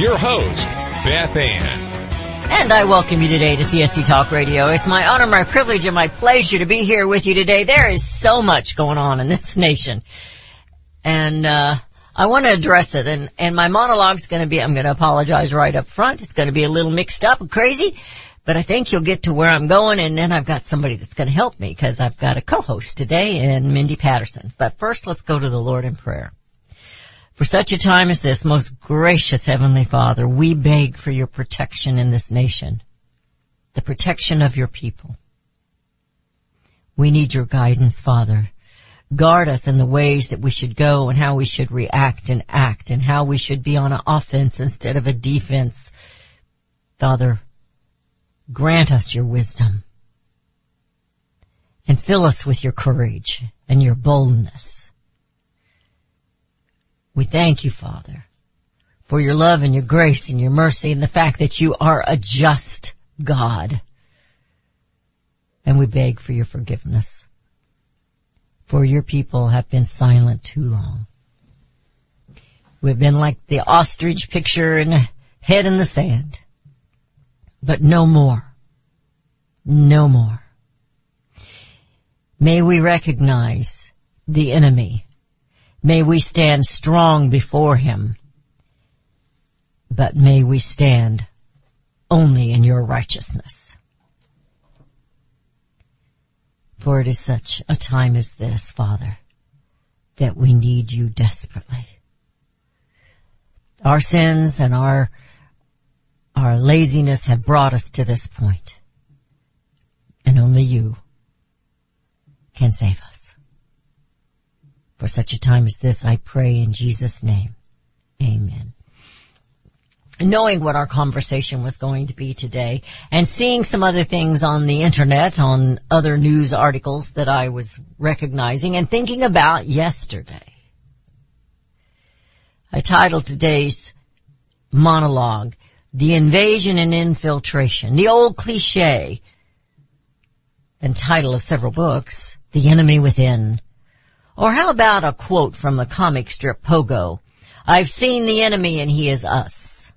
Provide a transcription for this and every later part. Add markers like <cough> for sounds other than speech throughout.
your host, Beth Ann. And I welcome you today to CSC Talk Radio. It's my honor, my privilege, and my pleasure to be here with you today. There is so much going on in this nation. And, uh, I want to address it and, and my monologue's going to be, I'm going to apologize right up front. It's going to be a little mixed up and crazy, but I think you'll get to where I'm going and then I've got somebody that's going to help me because I've got a co-host today in Mindy Patterson. But first let's go to the Lord in prayer. For such a time as this, most gracious Heavenly Father, we beg for your protection in this nation, the protection of your people. We need your guidance, Father. Guard us in the ways that we should go and how we should react and act and how we should be on an offense instead of a defense. Father, grant us your wisdom and fill us with your courage and your boldness. We thank you, Father, for your love and your grace and your mercy and the fact that you are a just God. And we beg for your forgiveness. For your people have been silent too long. We've been like the ostrich picture and head in the sand. But no more. No more. May we recognize the enemy May we stand strong before him, but may we stand only in your righteousness. For it is such a time as this, Father, that we need you desperately. Our sins and our, our laziness have brought us to this point, and only you can save us. For such a time as this, I pray in Jesus' name. Amen. Knowing what our conversation was going to be today and seeing some other things on the internet, on other news articles that I was recognizing and thinking about yesterday. I titled today's monologue, The Invasion and Infiltration, the old cliche and title of several books, The Enemy Within. Or how about a quote from the comic strip Pogo? I've seen the enemy and he is us.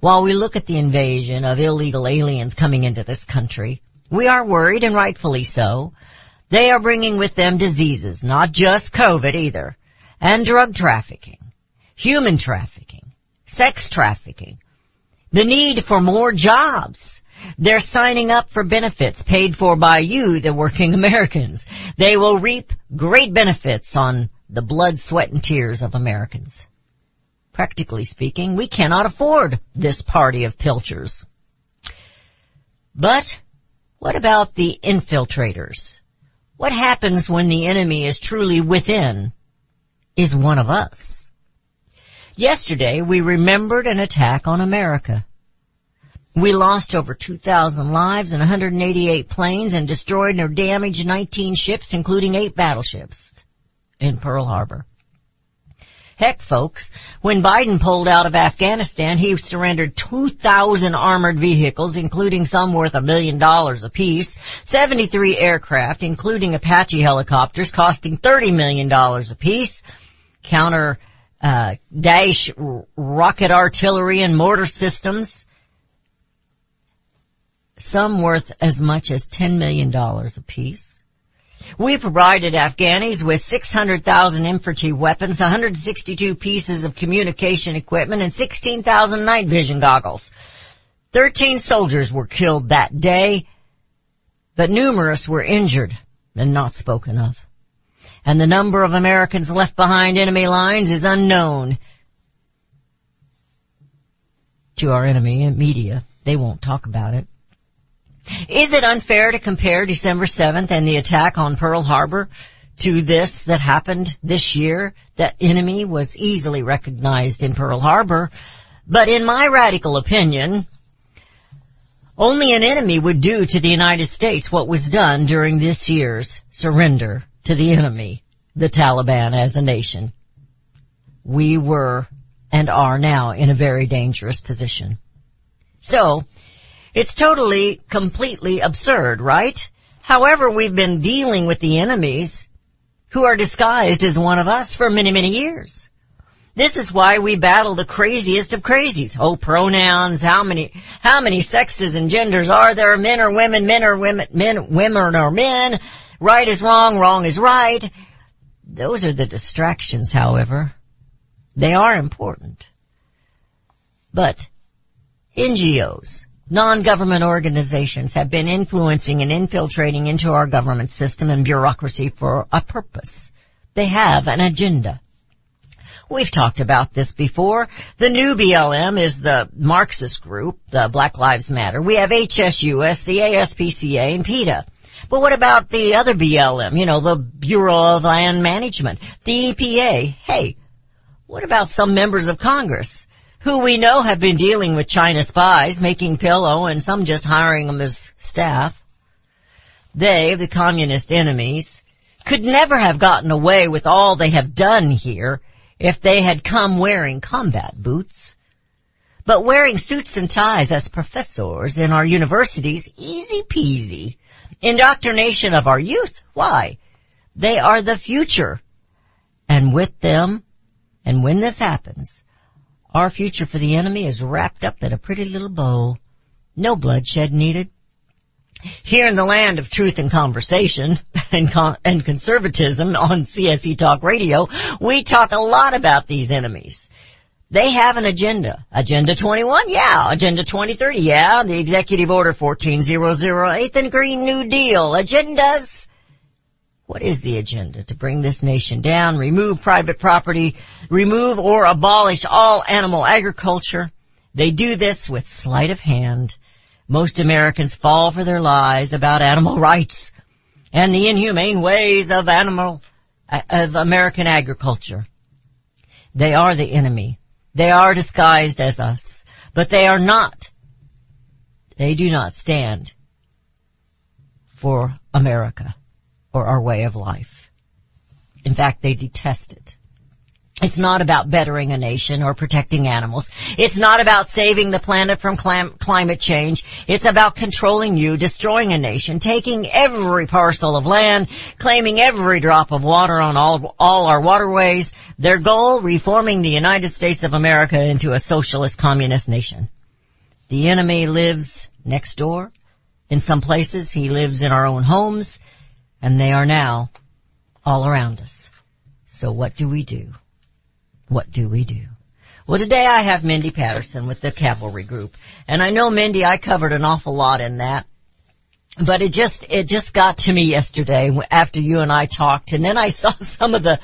While we look at the invasion of illegal aliens coming into this country, we are worried and rightfully so. They are bringing with them diseases, not just COVID either, and drug trafficking, human trafficking, sex trafficking, the need for more jobs, they're signing up for benefits paid for by you, the working <laughs> Americans. They will reap great benefits on the blood, sweat, and tears of Americans. Practically speaking, we cannot afford this party of pilchers. But what about the infiltrators? What happens when the enemy is truly within? Is one of us. Yesterday we remembered an attack on America. We lost over 2,000 lives and 188 planes and destroyed or damaged 19 ships, including 8 battleships in Pearl Harbor. Heck folks, when Biden pulled out of Afghanistan, he surrendered 2,000 armored vehicles, including some worth a million dollars apiece, 73 aircraft, including Apache helicopters costing $30 million apiece, counter, uh, dash rocket artillery and mortar systems, some worth as much as $10 million apiece. We provided Afghanis with 600,000 infantry weapons, 162 pieces of communication equipment, and 16,000 night vision goggles. 13 soldiers were killed that day, but numerous were injured and not spoken of. And the number of Americans left behind enemy lines is unknown to our enemy and media. They won't talk about it. Is it unfair to compare December 7th and the attack on Pearl Harbor to this that happened this year. That enemy was easily recognized in Pearl Harbor. But in my radical opinion, only an enemy would do to the United States what was done during this year's surrender to the enemy, the Taliban as a nation. We were and are now in a very dangerous position. So, it's totally, completely absurd, right? However, we've been dealing with the enemies who are disguised as one of us for many, many years. This is why we battle the craziest of crazies. Oh, pronouns, how many, how many sexes and genders are there? Men or women, men or women, men, women or men. Right is wrong, wrong is right. Those are the distractions, however. They are important. But NGOs, non-government organizations have been influencing and infiltrating into our government system and bureaucracy for a purpose. They have an agenda. We've talked about this before. The new BLM is the Marxist group, the Black Lives Matter. We have HSUS, the ASPCA, and PETA. But what about the other BLM? You know, the Bureau of Land Management, the EPA. Hey, what about some members of Congress who we know have been dealing with China spies, making pillow, and some just hiring them as staff? They, the communist enemies, could never have gotten away with all they have done here if they had come wearing combat boots. But wearing suits and ties as professors in our universities, easy peasy. Indoctrination of our youth, why? They are the future. And with them, and when this happens, our future for the enemy is wrapped up in a pretty little bow. No bloodshed needed. Here in the land of truth and conversation <laughs> and, con- and conservatism on CSC Talk Radio, we talk a lot about these enemies. They have an agenda. Agenda 21? Yeah. Agenda 2030? Yeah. The Executive Order 14008 and Green New Deal. Agendas? What is the agenda? To bring this nation down, remove private property, remove or abolish all animal agriculture. They do this with sleight of hand. Most Americans fall for their lies about animal rights and the inhumane ways of animal, of American agriculture. They are the enemy. They are disguised as us, but they are not. They do not stand for America or our way of life. In fact, they detest it. It's not about bettering a nation or protecting animals. It's not about saving the planet from climate change. It's about controlling you, destroying a nation, taking every parcel of land, claiming every drop of water on all, all our waterways. Their goal, reforming the United States of America into a socialist communist nation. The enemy lives next door. In some places, he lives in our own homes, and they are now all around us. So what do we do? What do we do? Well, today I have Mindy Patterson with the Cavalry Group. And I know, Mindy, I covered an awful lot in that. But it just, it just got to me yesterday after you and I talked. And then I saw <laughs> some of the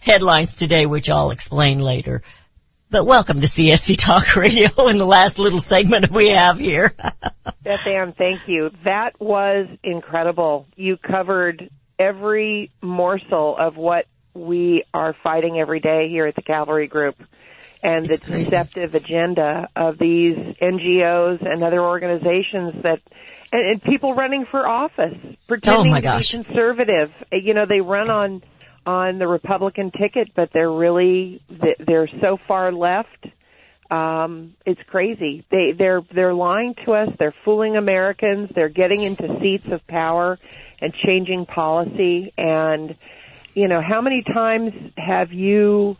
headlines today, which I'll explain later. But welcome to CSC Talk <laughs> Radio in the last little segment we have here. <laughs> Beth Ann, thank you. That was incredible. You covered every morsel of what we are fighting every day here at the Cavalry Group and It's the crazy. deceptive agenda of these NGOs and other organizations that and, and people running for office oh pretending Oh, to be conservative. You know, they run on on the Republican ticket, but they're really they- they're so far left. Um, it's crazy. They they're they're lying to us. They're fooling Americans. They're getting into seats of power and changing policy. And you know, how many times have you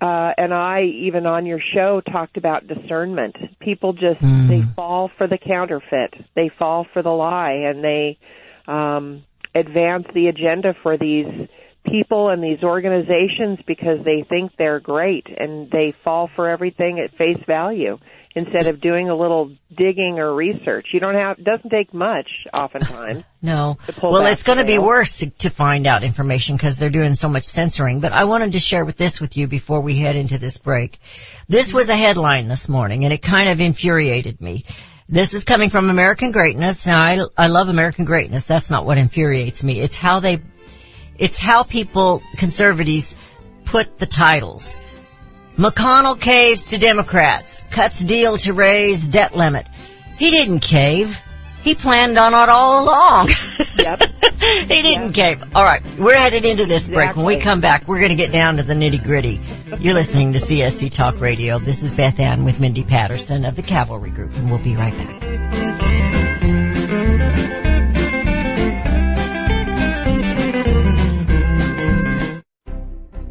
uh, and I, even on your show, talked about discernment? People just they fall for the counterfeit. They fall for the lie, and they um, advance the agenda for these people and these organizations because they think they're great and they fall for everything at face value instead of doing a little digging or research. You don't have, it doesn't take much oftentimes. <laughs> No. Well, it's going to be worse to, to find out information because they're doing so much censoring. But I wanted to share with this with you before we head into this break. This was a headline this morning and it kind of infuriated me. This is coming from American Greatness. Now I, I love American Greatness. That's not what infuriates me. It's how they, It's how people, conservatives, put the titles. McConnell caves to Democrats, cuts deal to raise debt limit. He didn't cave. He planned on it all along. Yep. <laughs> he didn't cave. All right, we're headed into this break. When we come back, we're going to get down to the nitty gritty. You're listening to CSC Talk Radio. This is Beth Ann with Mindy Patterson of the Cavalry Group, and we'll be right back.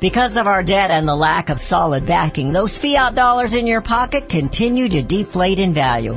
Because of our debt and the lack of solid backing, those fiat dollars in your pocket continue to deflate in value.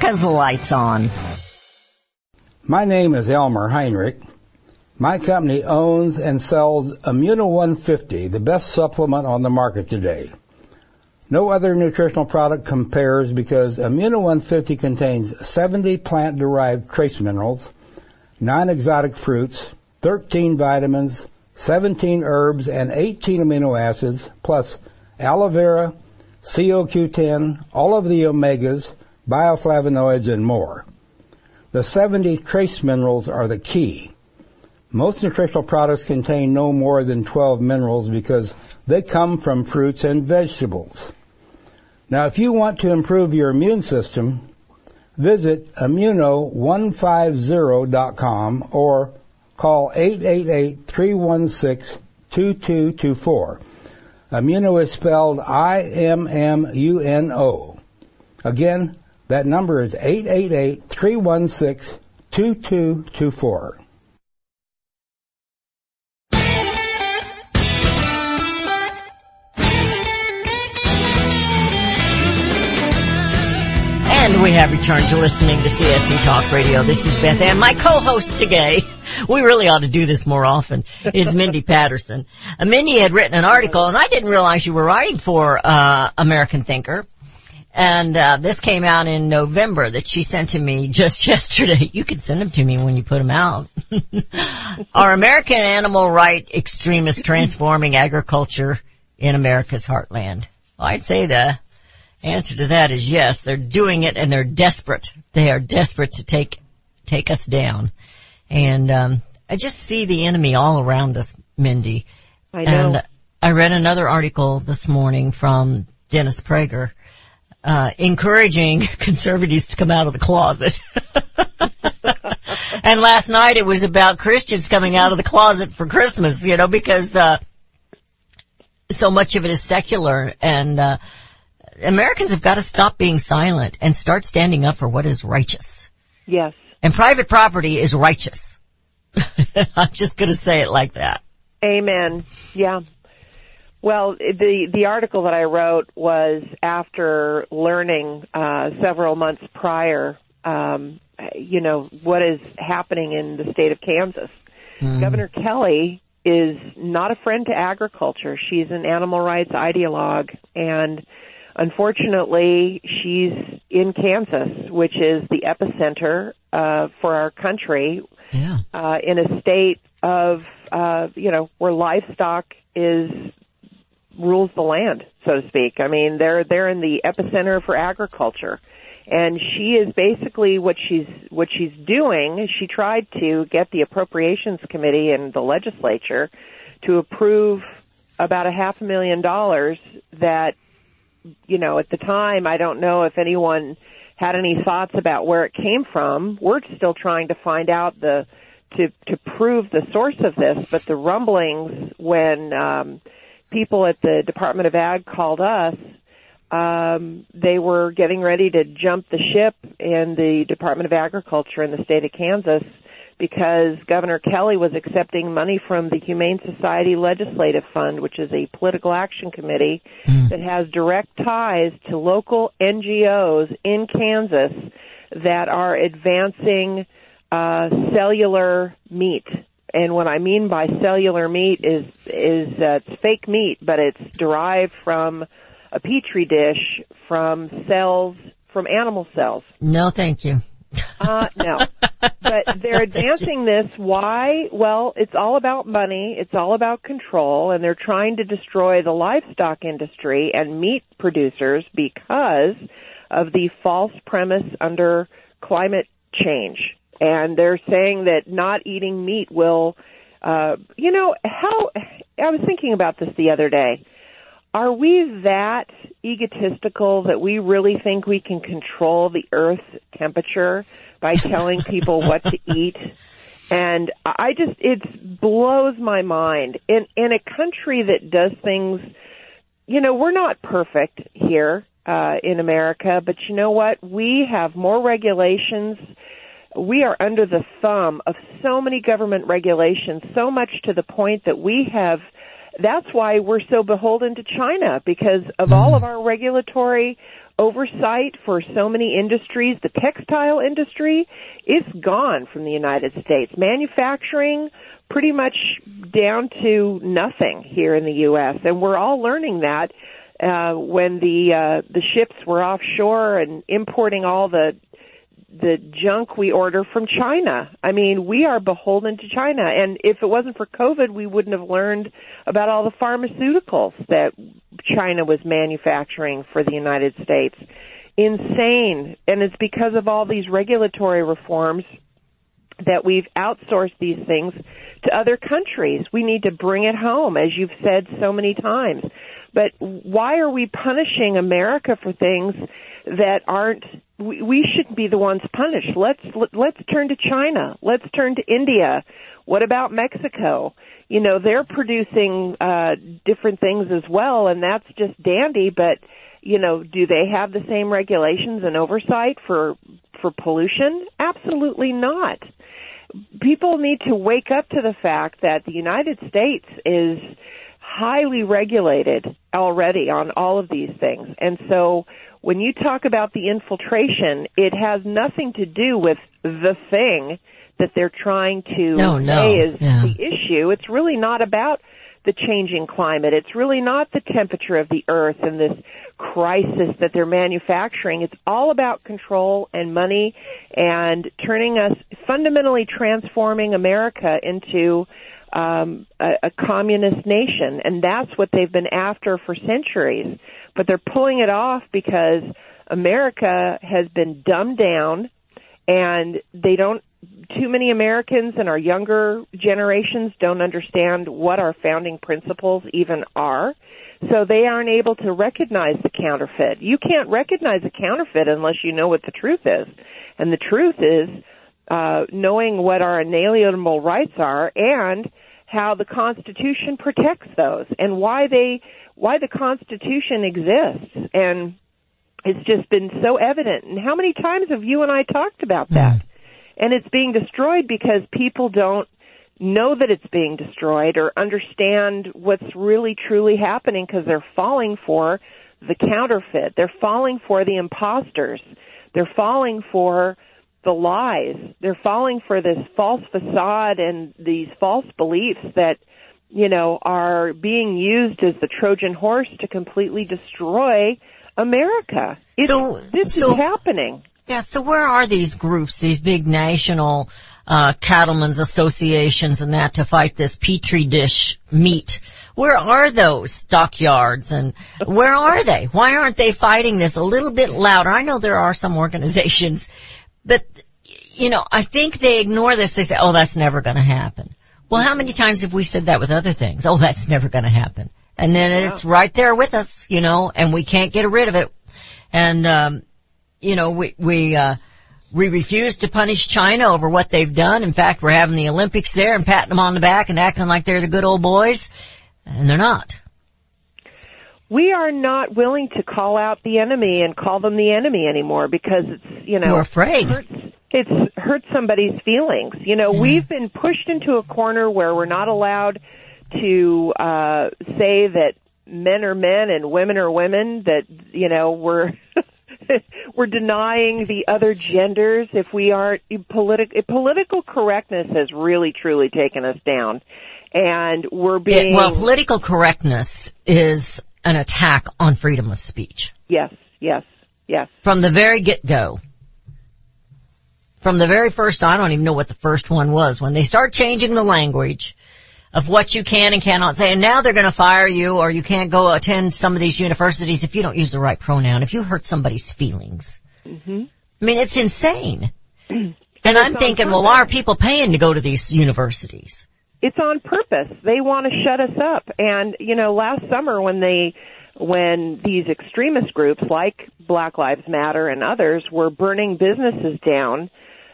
America's lights on. My name is Elmer Heinrich. My company owns and sells Immuno 150, the best supplement on the market today. No other nutritional product compares because Immuno 150 contains 70 plant-derived trace minerals, 9 exotic fruits, 13 vitamins, 17 herbs, and 18 amino acids, plus aloe vera, CoQ10, all of the omegas, bioflavonoids, and more. The 70 trace minerals are the key. Most nutritional products contain no more than 12 minerals because they come from fruits and vegetables. Now, if you want to improve your immune system, visit immuno150.com or call 888-316-2224. Immuno is spelled I-M-M-U-N-O. Again, that number is 888-316-2224. And we have returned to listening to CSC Talk Radio. This is Beth Ann. My co-host today, we really ought to do this more often, is Mindy Patterson. Uh, Mindy had written an article, and I didn't realize you were writing for uh, American Thinker. And uh, this came out in November that she sent to me just <laughs> yesterday. You can send them to me when you put them out. <laughs> Are American animal right extremists transforming agriculture in America's heartland? Well, I'd say the answer to that is yes. They're doing it and they're desperate. They are desperate to take take us down. And um, I just see the enemy all around us, Mindy. I know. And I read another article this morning from Dennis Prager, uh, encouraging <laughs> conservatives to come out of the closet. <laughs> and last night it was about Christians coming out of the closet for Christmas, you know, because, uh, so much of it is secular and, uh, Americans have got to stop being silent and start standing up for what is righteous. yes. And private property is righteous. <laughs> I'm just gonna say it like that. Amen. Yeah. Well, the the article that I wrote was after learning uh, several months prior, um, you know, what is happening in the state of Kansas. Governor Kelly is not a friend to agriculture. She's an animal rights ideologue, and unfortunately, she's in Kansas, which is the epicenter uh, for our country Yeah. uh, in a state of, uh, you know, where livestock is rules the land, so to speak. I mean, they're they're in the epicenter for agriculture, and she is basically what she's what she's doing. She tried to get the appropriations committee and the legislature to approve about a half a million dollars that, you know, at the time I don't know if anyone had any thoughts about where it came from. We're still trying to find out the to to prove the source of this, but the rumblings when um, people at the Department of Ag called us, um, they were getting ready to jump the ship in the Department of Agriculture in the state of Kansas because Governor Kelly was accepting money from the Humane Society Legislative Fund, which is a political action committee that has direct ties to local NGOs in Kansas that are advancing uh, cellular meat. And what I mean by cellular meat is is uh, it's fake meat, but it's derived from a petri dish from cells from animal cells. No, thank you. Uh, no. But <laughs> they're advancing this. Why? Well, it's all about money. It's all about control and they're trying to destroy the livestock industry and meat producers because of the false premise under climate change. And they're saying that not eating meat will, uh, you know, how, I was thinking about this the other day. Are we that egotistical that we really think we can control the Earth's temperature by telling people what to <laughs> eat? And I just, it blows my mind. In, in a country that does things, you know, we're not perfect here, uh, in America, but you know what? We have more regulations. We are under the thumb of so many government regulations, so much to the point that we have that's why we're so beholden to China because of all of our regulatory oversight for so many industries. The textile industry, it's gone from the United States. Manufacturing, pretty much down to nothing here in the U.S. And we're all learning that uh, when the uh, the ships were offshore and importing all the the junk we order from China. I mean, we are beholden to China. And if it wasn't for COVID, we wouldn't have learned about all the pharmaceuticals that China was manufacturing for the United States. Insane. And it's because of all these regulatory reforms that we've outsourced these things to other countries. We need to bring it home, as you've said so many times. But why are we punishing America for things that aren't we, we shouldn't be the ones punished. Let's let, let's turn to China. Let's turn to India. What about Mexico? You know, they're producing uh different things as well and that's just dandy, but you know, do they have the same regulations and oversight for for pollution? Absolutely not. People need to wake up to the fact that the United States is highly regulated already on all of these things. And so when you talk about the infiltration, it has nothing to do with the thing that they're trying to No, no, say is yeah. the issue. It's really not about the changing climate. It's really not the temperature of the earth and this crisis that they're manufacturing. It's all about control and money and turning us, fundamentally transforming America into um, a, a communist nation. And that's what they've been after for centuries. But they're pulling it off because America has been dumbed down and they don't too many Americans and our younger generations don't understand what our founding principles even are. So they aren't able to recognize the counterfeit. You can't recognize a counterfeit unless you know what the truth is. And the truth is, uh, knowing what our inalienable rights are and how the Constitution protects those and why they, why the Constitution exists. And it's just been so evident. And how many times have you and I talked about that? And it's being destroyed because people don't know that it's being destroyed or understand what's really truly happening because they're falling for the counterfeit. They're falling for the imposters. They're falling for the lies. They're falling for this false facade and these false beliefs that, you know, are being used as the Trojan horse to completely destroy America. It's, So- this so- is happening. Yeah, so where are these groups, these big national uh, cattlemen's associations and that to fight this petri dish meat? Where are those stockyards and where are they? Why aren't they fighting this a little bit louder? I know there are some organizations, but you know, I think they ignore this. They say, "Oh, that's never going to happen." Well, how many times have we said that with other things? Oh, that's never going to happen. And then it's right there with us, you know, and we can't get rid of it. And um, you know, we, we, uh, we refuse to punish China over what they've done. In fact, we're having the Olympics there and patting them on the back and acting like they're the good old boys. And they're not. we are not willing to call out the enemy and call them the enemy anymore because it's you know We're afraid. hurts it's hurt somebody's feelings. You know, we've been pushed into a corner where we're not allowed to uh say that men are men and women are women that you know we're <laughs> we're denying the other genders if we aren't political political correctness has really truly taken us down and we're being It, well, political correctness is an attack on freedom of speech. yes yes yes From the very get-go. From the very first, I don't even know what the first one was, when they start changing the language of what you can and cannot say, and now they're gonna fire you or you can't go attend some of these universities if you don't use the right pronoun, if you hurt somebody's feelings. hmm I mean, it's insane. <clears throat> And I'm thinking, well, why are people paying to go to these universities? it's on purpose. They want to shut us up. And you know, last summer when they when these extremist groups like Black Lives Matter and others were burning businesses down,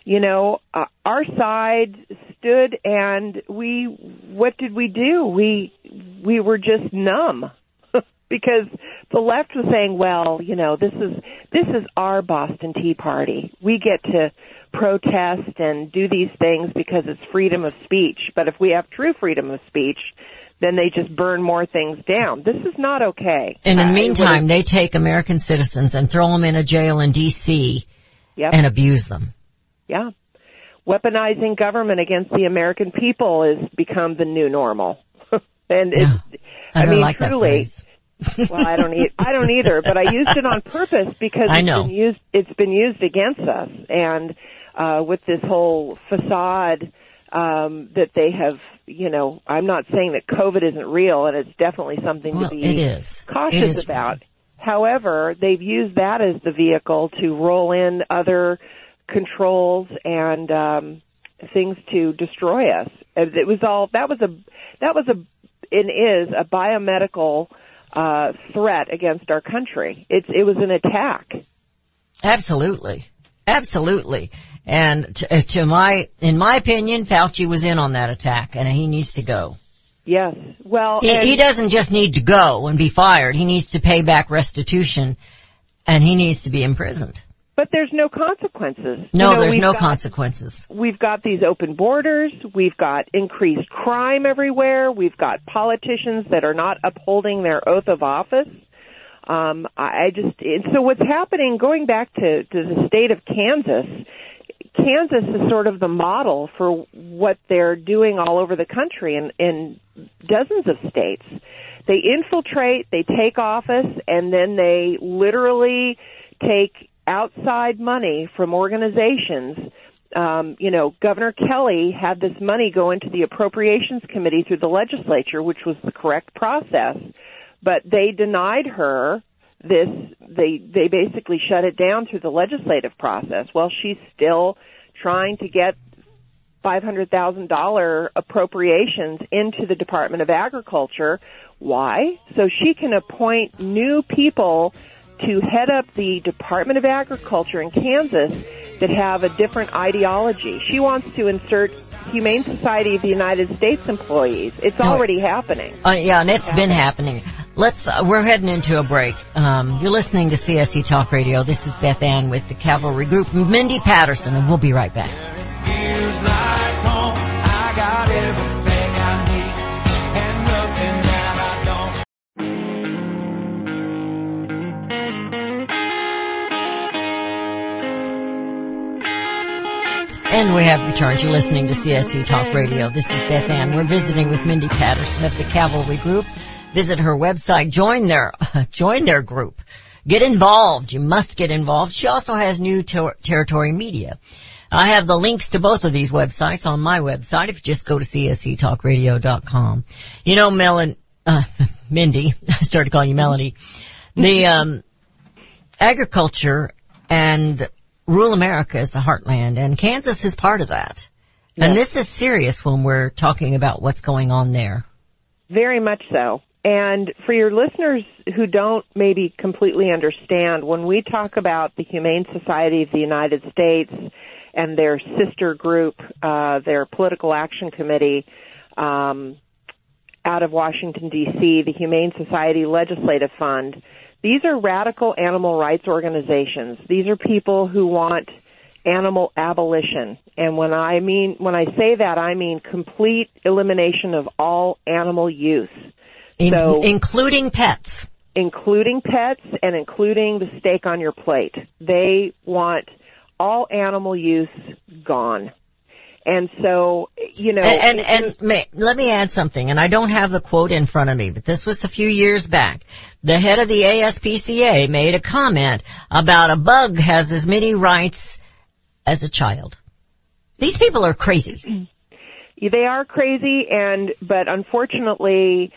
you know, uh, our side stood and we what did we do? We we were just numb. <laughs> because the left was saying, well, you know, this is this is our Boston Tea Party. We get to protest and do these things because it's freedom of speech. But if we have true freedom of speech, then they just burn more things down. This is not okay. And in Uh, the meantime, would've- they take American citizens and throw them in a jail in DC yep, and abuse them. Yeah, weaponizing government against the American people has become the new normal. <laughs> and Yeah. it's, I, don't mean, like truly, well, I don't e- I don't either, but I used it on purpose because <laughs> I it's know. been used it's been used against us and uh with this whole facade um that they have, you know, I'm not saying that COVID isn't real and it's definitely something Well, to be it is. Cautious is about. However, they've used that as the vehicle to roll in other controls and um things to destroy us. It was all that was a that was a and is a biomedical uh, threat against our country. It's it was an attack. Absolutely. Absolutely. And to, to my, in my opinion, Fauci was in on that attack and he needs to go. Yes. Well, He, and- he doesn't just need to go and be fired. He needs to pay back restitution and he needs to be imprisoned. But there's no consequences. No, You know, there's no got- consequences. We've got these open borders. We've got increased crime everywhere. We've got politicians that are not upholding their oath of office. Um, I I just and so what's happening? Going back to, to the state of Kansas, Kansas is sort of the model for what they're doing all over the country and in dozens of states. They infiltrate, they take office, and then they literally take outside money from organizations. Um, you know, Governor Kelly had this money go into the Appropriations Committee through the legislature, which was the correct process, but they denied her this they they basically shut it down through the legislative process. Well, she's still trying to get $500,000 appropriations into the Department of Agriculture. Why? So she can appoint new people to head up the Department of Agriculture in Kansas that have a different ideology. She wants to insert Humane Society of the United States employees. It's No. already happening. Uh, yeah, and it's been happening. Let's, uh, we're heading into a break. Um, you're listening to CSC Talk Radio. This is Beth Ann with the Cavalry Group, Mindy Patterson, and we'll be right back. And we have returned. You're listening to CSC Talk Radio. This is Beth Ann. We're visiting with Mindy Patterson of the Cavalry Group. Visit her website. Join their, <laughs> join their group. Get involved. You must get involved. She also has New Ter- Territory Media. I have the links to both of these websites on my website if you just go to csctalkradio.com. You know, Melon, uh, <laughs> Mindy, <laughs> I started calling you Melanie. The, um, agriculture and rural America is the heartland and Kansas is part of that. And this is serious when we're talking about what's going on there. Very much so. And for your listeners who don't maybe completely understand, when we talk about the Humane Society of the United States and their sister group, uh, their political action committee, um, out of Washington D.C., the Humane Society Legislative Fund, these are radical animal rights organizations. These are people who want animal abolition. And when I mean, when I say that, I mean complete elimination of all animal use, In- So- including pets. including pets and including the steak on your plate. They want all animal use gone. And so, you know, And, and, and may, let me add something, and I don't have the quote in front of me, but this was a few years back. The head of the ASPCA made a comment about a bug has as many rights as a child. These people are crazy. <clears throat> they are crazy and but unfortunately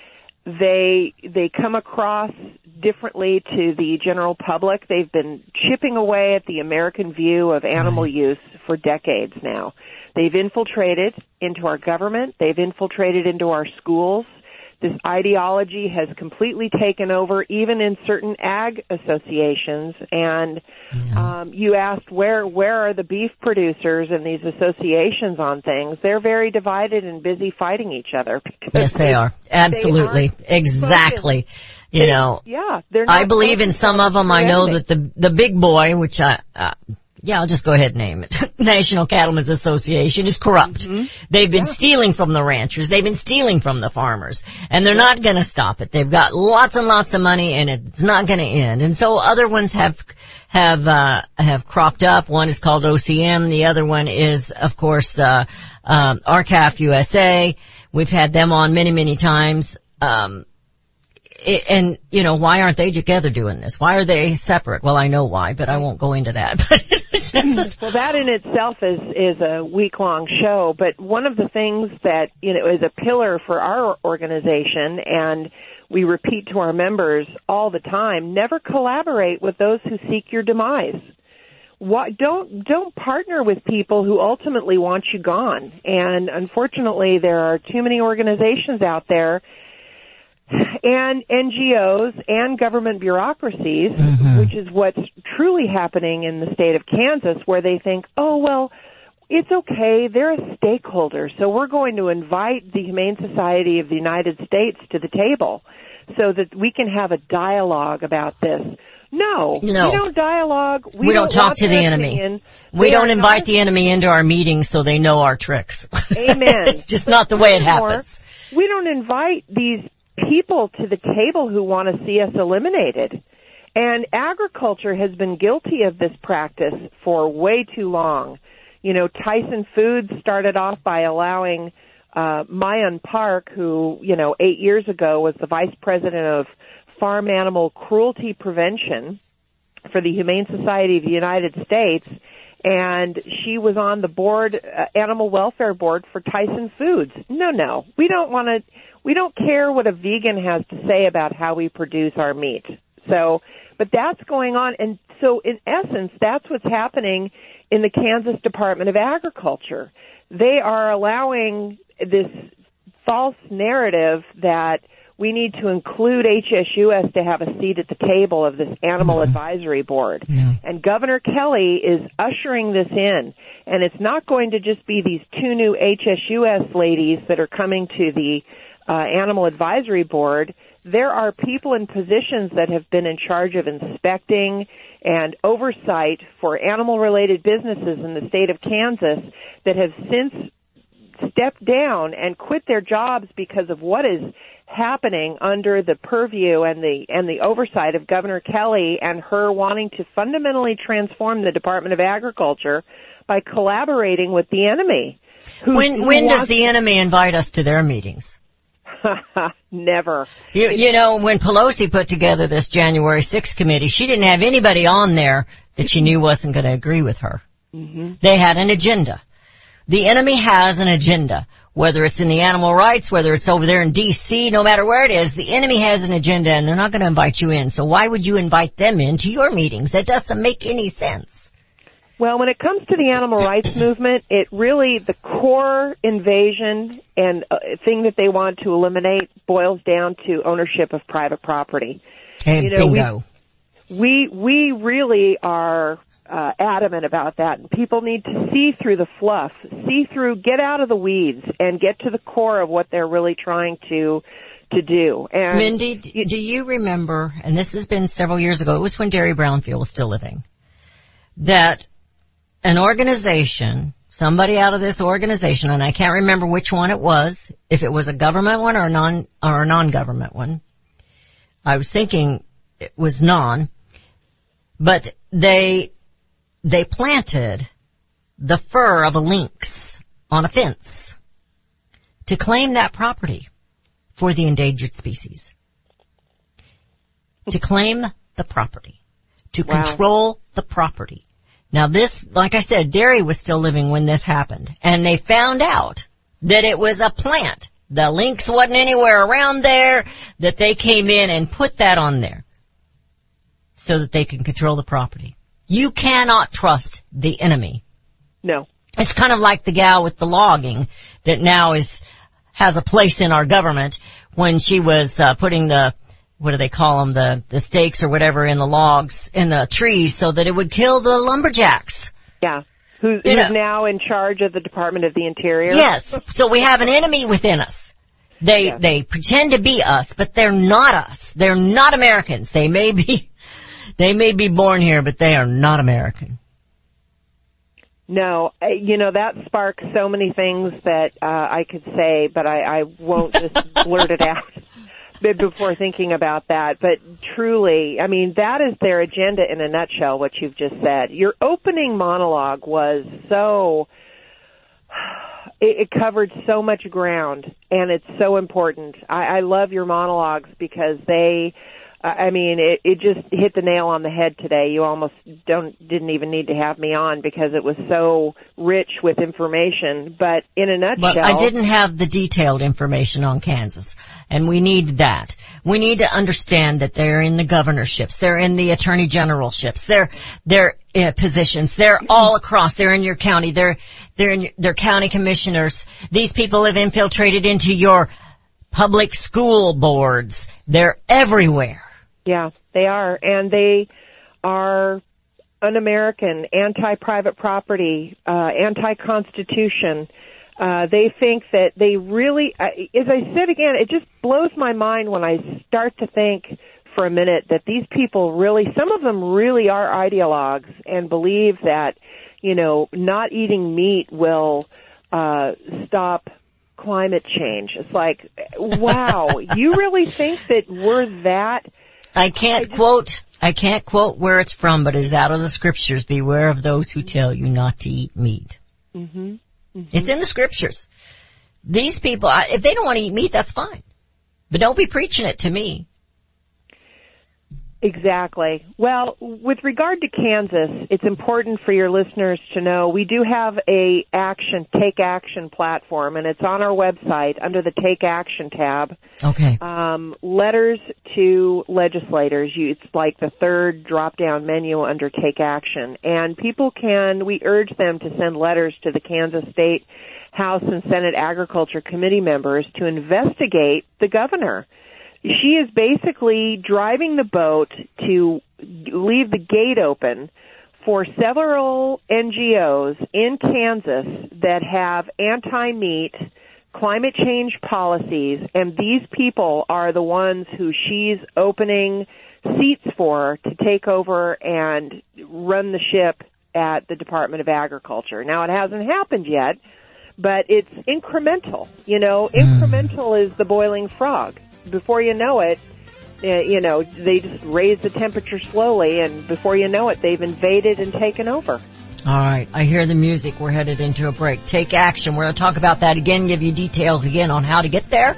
they they come across differently to the general public they've been chipping away at the american view of animal use for decades now they've infiltrated into our government they've infiltrated into our schools this ideology has completely taken over even in certain ag associations and um, you asked where where are the beef producers and these associations on things they're very divided and busy fighting each other Yes, they are. Absolutely. Exactly. You know, yeah they're not I believe in some of them. I know that the the big boy, which I, uh, yeah, I'll just go ahead and name it, <laughs> National Cattlemen's Association, is corrupt. They've been stealing from the ranchers. They've been stealing from the farmers, and they're not going to stop it. They've got lots and lots of money, and it's not going to end. And so other ones have have uh, have cropped up. One is called OCM. The other one is, of course, uh, um, R-CALF USA. We've had them on many, many times. Um, and you know why aren't they together doing this? Why are they separate? Well, I know why, but I won't go into that. <laughs> Well, that in itself is is a week long show. But one of the things that you know is a pillar for our organization, and we repeat to our members all the time: never collaborate with those who seek your demise. Why, don't don't partner with people who ultimately want you gone. And unfortunately, there are too many organizations out there and NGOs and government bureaucracies, mm-hmm. which is what's truly happening in the state of Kansas, where they think, oh, well, it's okay, they're a stakeholder, so we're going to invite the Humane Society of the United States to the table so that we can have a dialogue about this. No, No. we don't dialogue. We, we don't talk to the enemy. opinion. We They don't invite not- the enemy into our meetings so they know our tricks. <laughs> Amen. it's just not the way it Furthermore, happens. We don't invite these people to the table who want to see us eliminated. And agriculture has been guilty of this practice for way too long. You know, Tyson Foods started off by allowing uh, Miyun Park, who, you know, eight years ago was the vice president of farm animal cruelty prevention for the Humane Society of the United States, and she was on the board, uh, animal welfare board for Tyson Foods. No, no, we don't want to. We don't care what a vegan has to say about how we produce our meat. So, but that's going on, and so in essence, that's what's happening in the Kansas Department of Agriculture. They are allowing this false narrative that we need to include HSUS to have a seat at the table of this animal mm-hmm. advisory board. And Governor Kelly is ushering this in. And it's not going to just be these two new HSUS ladies that are coming to the uh, animal advisory board. There are people in positions that have been in charge of inspecting and oversight for animal related businesses in the state of Kansas that have since stepped down and quit their jobs because of what is happening under the purview and the and the oversight of Governor Kelly and her wanting to fundamentally transform the Department of Agriculture by collaborating with the enemy. Who, When who when does the enemy invite us to their meetings? <laughs> never? You, you know, when Pelosi put together this January 6th committee, she didn't have anybody on there that she knew wasn't going to agree with her. Mm-hmm. They had an agenda. The enemy has an agenda. Whether it's in the animal rights, whether it's over there in DC, no matter where it is, the enemy has an agenda and they're not going to invite you in. So why would you invite them into your meetings? That doesn't make any sense. Well, when it comes to the animal rights movement, it really the core invasion and uh, thing that they want to eliminate boils down to ownership of private property. Hey, You know, we- bingo. we we really are uh, adamant about that. And people need to see through the fluff, see through, get out of the weeds, and get to the core of what they're really trying to to do. And Mindy, do you remember, and this has been several years ago, it was when Derry Brownfield was still living, that an organization, somebody out of this organization, and I can't remember which one it was, if it was a government one or a non, or a non-government one. I was thinking it was non, but they, they planted the fur of a lynx on a fence to claim that property for the endangered species. To claim the property. To Wow. control the property. Now this, like I said, Derry was still living when this happened. And they found out that it was a plant. The lynx wasn't anywhere around there, that they came in and put that on there. So that they can control the property. You cannot trust the enemy. no, It's kind of like the gal with the logging that now is has a place in our government when she was uh, putting the what do they call them the the stakes or whatever in the logs in the trees so that it would kill the lumberjacks. yeah. Who's, know- now in charge of the Department of the Interior? Yes, so we have an enemy within us. They Yeah. they pretend to be us, but they're not us. They're not Americans. They may be <laughs> they may be born here, but they are not American. No, uh, you know that sparks so many things that uh, I could say, but I, I won't just <laughs> blurt it out before thinking about that. But truly, I mean, that is their agenda in a nutshell. What you've just said. Your opening monologue was so. It, it covered so much ground, and it's so important. I, I love your monologues because they. I mean, it, it just hit the nail on the head today. You almost don't didn't even need to have me on because it was so rich with information. But in a nutshell, But I didn't have the detailed information on Kansas, and we need that. We need to understand that they're in the governorships, they're in the attorney generalships, they're they're uh, positions, they're all across. They're in your county, they're they're in, they're county commissioners. These people have infiltrated into your public school boards. They're everywhere. Yeah, they are, and they are un-American, anti-private property, uh, anti-constitution. Uh, they think that they really, uh, as I said again, it just blows my mind when I start to think for a minute that these people really, some of them really are ideologues and believe that, you know, not eating meat will, uh, stop climate change. It's like, <laughs> wow, you really think that we're that I can't quote, I can't quote where it's from, but it is out of the scriptures. Beware of those who tell you not to eat meat. hmm It's in the scriptures. These people, I- if they don't want to eat meat, that's fine. But don't be preaching it to me. Exactly. Well, with regard to Kansas, it's important for your listeners to know we do have a action, take action platform and it's on our website under the take action tab. Okay. Um, letters to legislators. You, it's like the third drop down menu under take action. And people can, we urge them to send letters to the Kansas State House and Senate Agriculture Committee members to investigate the governor she is basically driving the boat to leave the gate open for several NGOs in Kansas that have anti-meat climate change policies and these people are the ones who she's opening seats for to take over and run the ship at the Department of Agriculture. Now it hasn't happened yet, but it's incremental. You know, hmm. incremental is the boiling frog before you know it, uh, you know, they just raise the temperature slowly, and before you know it, they've invaded and taken over. All right, I hear the music. We're headed into a break. Take action. We're going to talk about that again, give you details again on how to get there.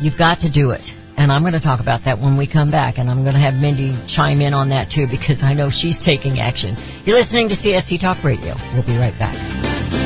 You've got to do it. And I'm going to talk about that when we come back. And I'm going to have Mindy chime in on that too because I know she's taking action. You're listening to CSC Talk Radio. We'll be right back.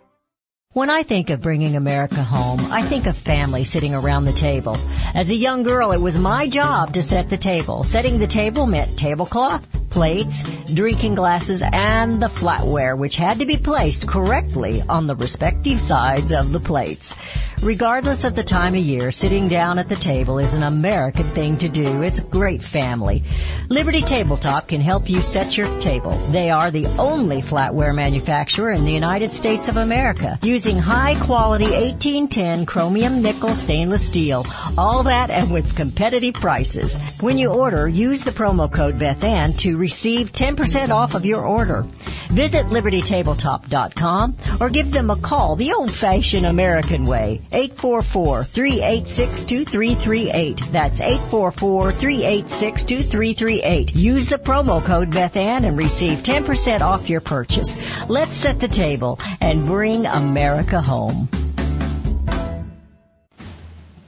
When I think of bringing America home, I think of family sitting around the table. As a young girl, it was my job to set the table. Setting the table meant tablecloth, plates, drinking glasses, and the flatware, which had to be placed correctly on the respective sides of the plates. Regardless of the time of year, sitting down at the table is an American thing to do. It's great family. Liberty Tabletop can help you set your table. They are the only flatware manufacturer in the United States of America using high quality 1810 chromium nickel stainless steel. All that and with competitive prices. When you order, use the promo code BethAnn to receive 10% off of your order. Visit libertytabletop.com or give them a call the old fashioned American way. 844-386-2338. That's 844-386-2338. Use the promo code BethAnn and receive 10% off your purchase. Let's set the table and bring America home.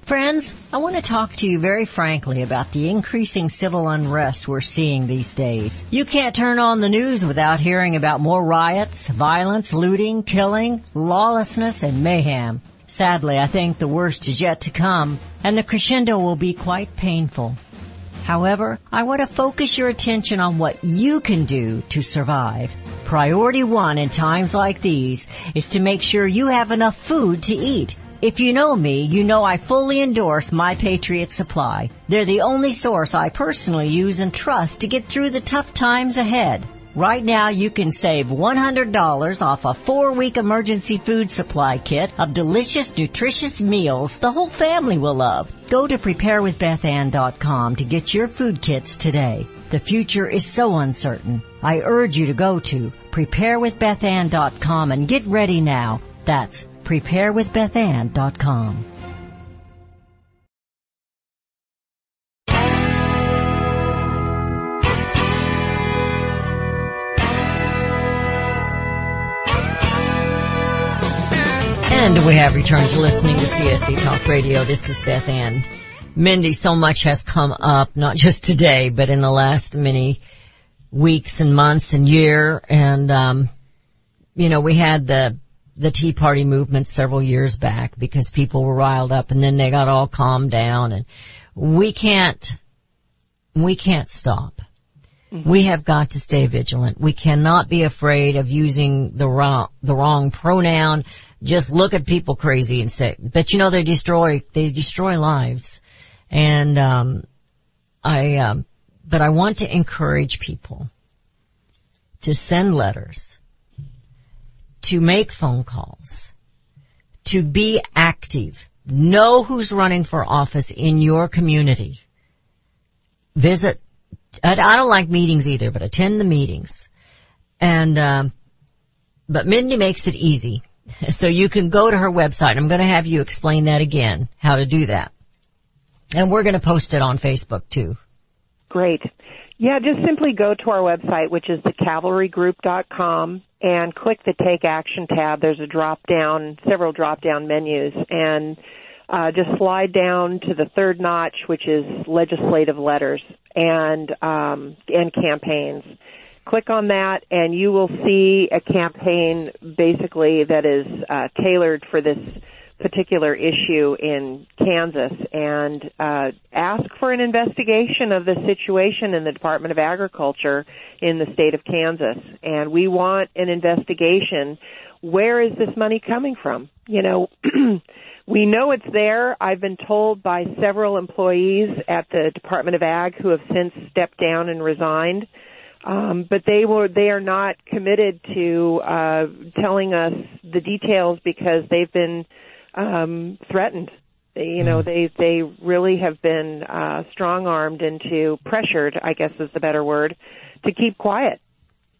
Friends, I want to talk to you very frankly about the increasing civil unrest we're seeing these days. You can't turn on the news without hearing about more riots, violence, looting, killing, lawlessness, and mayhem. Sadly, I think the worst is yet to come, and the crescendo will be quite painful. However, I want to focus your attention on what you can do to survive. Priority one in times like these is to make sure you have enough food to eat. If you know me, you know I fully endorse My Patriot Supply. They're the only source I personally use and trust to get through the tough times ahead. Right now you can save $100 off a four week emergency food supply kit of delicious, nutritious meals the whole family will love. Go to preparewithbethann.com to get your food kits today. The future is so uncertain. I urge you to go to preparewithbethann.com and get ready now. That's preparewithbethann.com. And we have returned to listening to CSC Talk Radio. This is Beth Ann. Mindy, so much has come up, not just today, but in the last many weeks and months and year and um you know we had the the tea party movement several years back because people were riled up and then they got all calmed down and we can't we can't stop we have got to stay vigilant. We cannot be afraid of using the wrong, the wrong pronoun. Just look at people crazy and say, but you know, they destroy, they destroy lives. And, um, I, um, but I want to encourage people to send letters, to make phone calls, to be active. Know who's running for office in your community. Visit I, I don't like meetings either, but attend the meetings. And, um, but Mindy makes it easy. <laughs> So you can go to her website. I'm going to have you explain that again, how to do that. And we're going to post it on Facebook too. Great. Yeah, just simply go to our website, which is thecavalrygroup.com, and click the Take Action tab. There's a drop down, several drop down menus, and uh, just slide down to the third notch, which is legislative letters and um, and campaigns. Click on that, and you will see a campaign basically that is uh, tailored for this particular issue in Kansas, and uh, ask for an investigation of the situation in the Department of Agriculture in the state of Kansas. And we want an investigation. Where is this money coming from? You know. <clears throat> We know it's there. I've been told by several employees at the Department of Ag who have since stepped down and resigned. Um, but they were they are not committed to uh, telling us the details because they've been um, threatened. They, you know, they they really have been uh, strong armed into pressured, I guess is the better word, to keep quiet,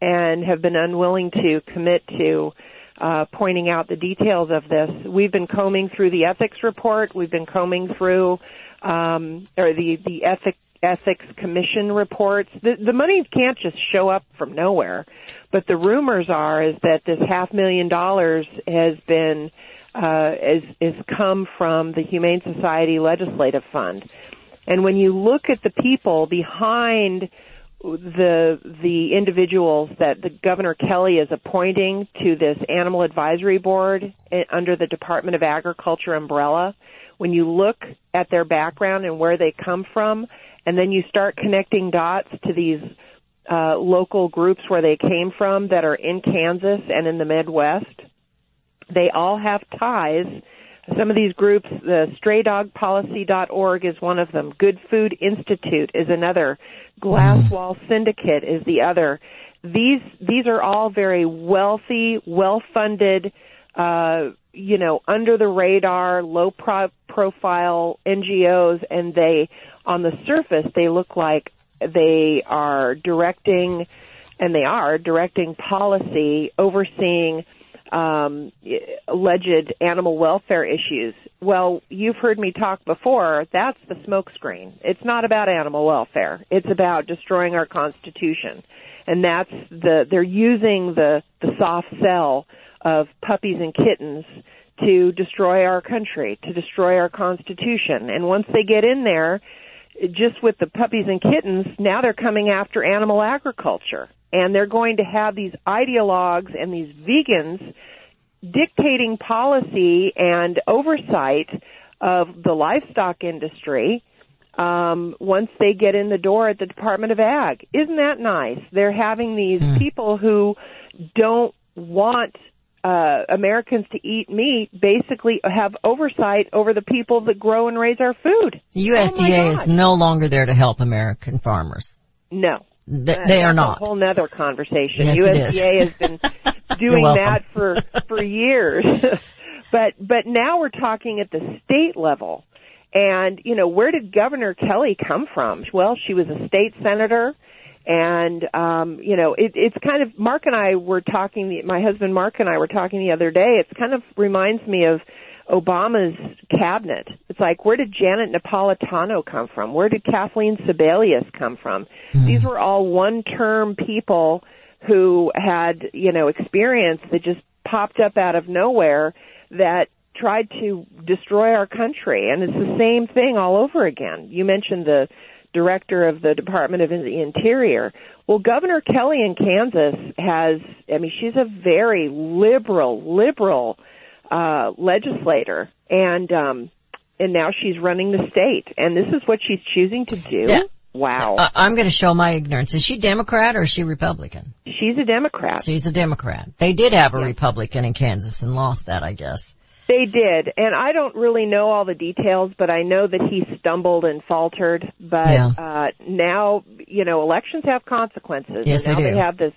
and have been unwilling to commit to uh, pointing out the details of this. We've been combing through the ethics report. We've been combing through um, or the the ethic ethics commission reports. The, the money can't just show up from nowhere, but the rumors are is that this half million dollars has been uh, is is come from the Humane Society Legislative Fund. And when you look at the people behind the the individuals that the Governor Kelly is appointing to this animal advisory board under the Department of Agriculture umbrella, when you look at their background and where they come from, and then you start connecting dots to these uh, local groups where they came from that are in Kansas and in the Midwest, they all have ties. Some of these groups, the straydogpolicy.org is one of them. Good Food Institute is another. Glass Wall Syndicate is the other. These these are all very wealthy, well-funded, uh, you know, under the radar, low pro- profile NGOs, and they, on the surface, they look like they are directing, and they are directing policy, overseeing um, alleged animal welfare issues. Well, you've heard me talk before. That's the smokescreen. It's not about animal welfare. It's about destroying our Constitution, and that's the they're using the the soft sell of puppies and kittens to destroy our country, to destroy our Constitution. And once they get in there, just with the puppies and kittens, now they're coming after animal agriculture. And they're going to have these ideologues and these vegans dictating policy and oversight of the livestock industry um, once they get in the door at the Department of Ag. Isn't that nice? They're having these people who don't want uh, Americans to eat meat basically have oversight over the people that grow and raise our food. The Oh USDA is no longer there to help American farmers. No. Th- That- they are not. A whole nother conversation. Yes, it is. USDA has been <laughs> doing that for for years, <laughs> but but now we're talking at the state level, and you know where did Governor Kelly come from? Well, she was a state senator, and um, you know it, it's kind of Mark and I were talking. the- My husband Mark and I were talking the other day. It's kind of reminds me of Obama's cabinet. It's like, where did Janet Napolitano come from? Where did Kathleen Sebelius come from? These were all one-term people who had, you know, experience that just popped up out of nowhere that tried to destroy our country. And it's the same thing all over again. You mentioned the director of the Department of the Interior. Well, Governor Kelly in Kansas has, I mean, she's a very liberal, liberal uh, legislator, and um, and now she's running the state, and this is what she's choosing to do. Yeah. Wow, Uh, I'm going to show my ignorance. Is she Democrat or is she Republican? she's a Democrat. She's a Democrat. They did have a Republican in Kansas and lost that, I guess. They did, and I don't really know all the details, but I know that he stumbled and faltered. But Yeah. uh, now, you know, elections have consequences. Yes, and they do. They have this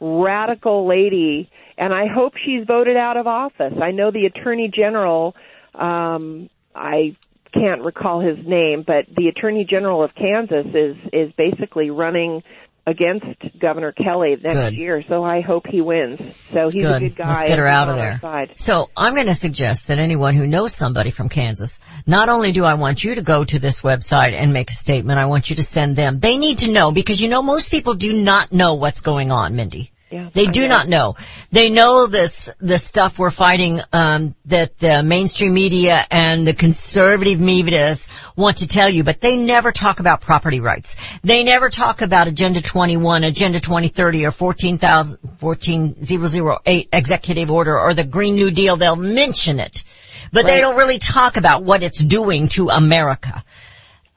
radical lady, and I hope she's voted out of office. I know the attorney general. Um, I can't recall his name, but the attorney general of Kansas is is basically running against Governor Kelly next Good. year. So I hope he wins. So he's a Good. good guy. Let's get her out of there. Side. So I'm going to suggest that anyone who knows somebody from Kansas, not only do I want you to go to this website and make a statement, I want you to send them. They need to know because you know most people do not know what's going on, Mindy. Yeah, They do not know. They know this, the stuff we're fighting, um, that the mainstream media and the conservative media want to tell you, but they never talk about property rights. They never talk about Agenda 21, Agenda 2030, or 14,000 14008 executive order, or the Green New Deal. They'll mention it, but they don't really talk about what it's doing to America.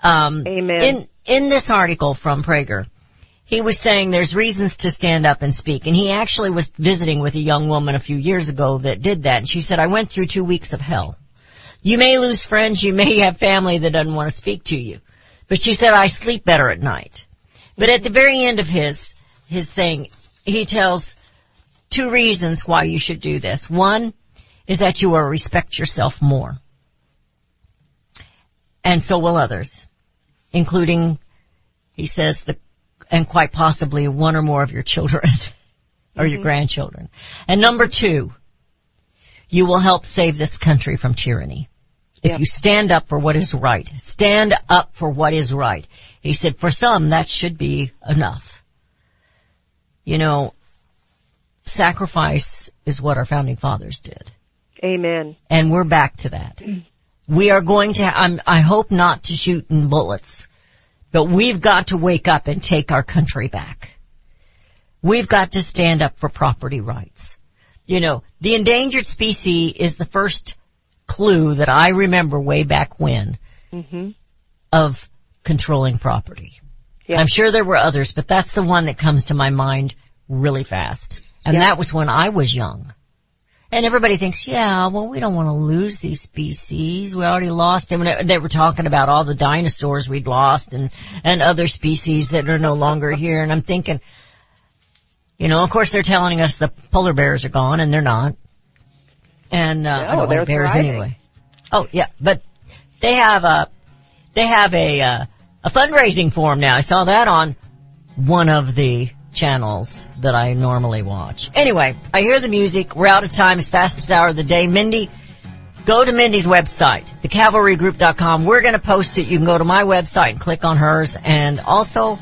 Um, Amen. In, in this article from Prager, he was saying there's reasons to stand up and speak. And he actually was visiting with a young woman a few years ago that did that. And she said, I went through two weeks of hell. You may lose friends, you may have family that doesn't want to speak to you. But she said, I sleep better at night. But at the very end of his, his thing, he tells two reasons why you should do this. One is that you will respect yourself more. And so will others, including, he says, the, and quite possibly one or more of your children <laughs> or your mm-hmm. grandchildren. And number two, you will help save this country from tyranny. If Yep. you stand up for what is right, stand up for what is right. He said, for some, that should be enough. You know, sacrifice is what our founding fathers did. Amen. And we're back to that. Mm. We are going to, I'm, I hope not to shoot in bullets, but we've got to wake up and take our country back. We've got to stand up for property rights. You know, the endangered species is the first clue that I remember way back when hmm of controlling property. Yeah. I'm sure there were others, but that's the one that comes to my mind really fast. And Yeah. that was when I was young. And everybody thinks, yeah, well, we don't want to lose these species. We already lost them. And they were talking about all the dinosaurs we'd lost and, and other species that are no longer here. And I'm thinking, you know, of course they're telling us the polar bears are gone and they're not. And, uh, I don't like bears thriving. anyway. Oh yeah, but they have a, they have a, uh, a fundraising form now. I saw that on one of the channels that I normally watch. Anyway, I hear the music. We're out of time. It's fastest hour of the day. Mindy, go to Mindy's website, thecavalrygroup.com. We're going to post it. You can go to my website and click on hers and also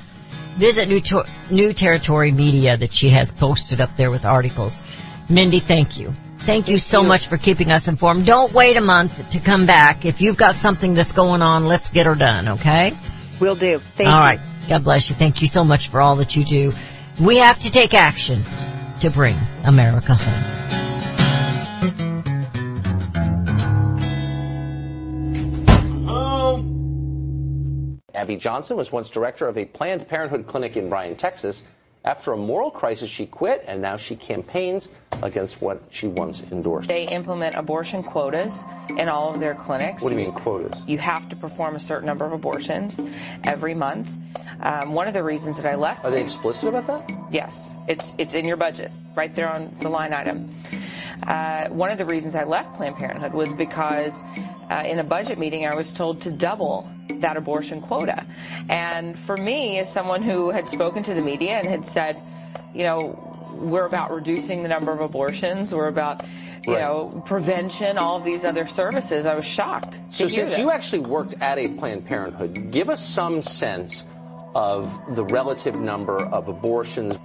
visit New, New Territory Media that she has posted up there with articles. Mindy, thank you. Thank you so much for keeping us informed. Don't wait a month to come back. If you've got something that's going on, let's get her done, okay? We'll do. Thank All you. right. God bless you. Thank you so much for all that you do. We have to take action to bring America home. Um. Abby Johnson was once director of a Planned Parenthood clinic in Bryan, Texas. After a moral crisis, she quit, and now she campaigns against what she once endorsed. They implement abortion quotas in all of their clinics. What do you mean quotas? You have to perform a certain number of abortions every month. Um, one of the reasons that I left. Are they explicit about that? Yes, it's it's in your budget, right there on the line item. Uh, one of the reasons I left Planned Parenthood was because uh, in a budget meeting I was told to double that abortion quota. And for me, as someone who had spoken to the media and had said, you know, we're about reducing the number of abortions, we're about, you Right. know, prevention, all of these other services, I was shocked So since you actually worked at a Planned Parenthood, give us some sense of the relative number of abortions.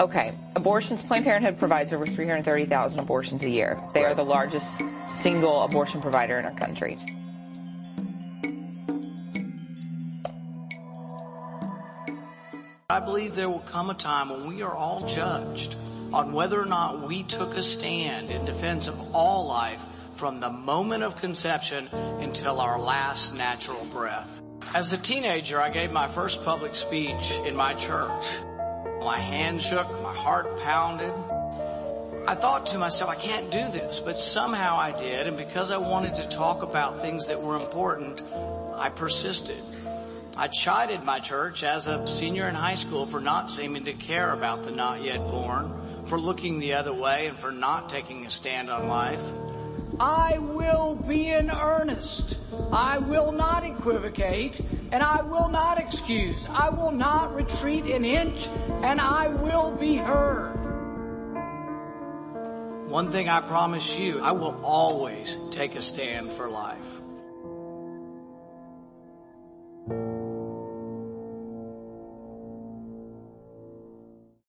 Okay, abortions, Planned Parenthood provides over 330,000 abortions a year. They are the largest single abortion provider in our country. I believe there will come a time when we are all judged on whether or not we took a stand in defense of all life from the moment of conception until our last natural breath. As a teenager, I gave my first public speech in my church. My hand shook, my heart pounded. I thought to myself, I can't do this, but somehow I did, and because I wanted to talk about things that were important, I persisted. I chided my church as a senior in high school for not seeming to care about the not yet born, for looking the other way, and for not taking a stand on life. I will be in earnest. I will not equivocate and I will not excuse. I will not retreat an inch and I will be heard. One thing I promise you, I will always take a stand for life.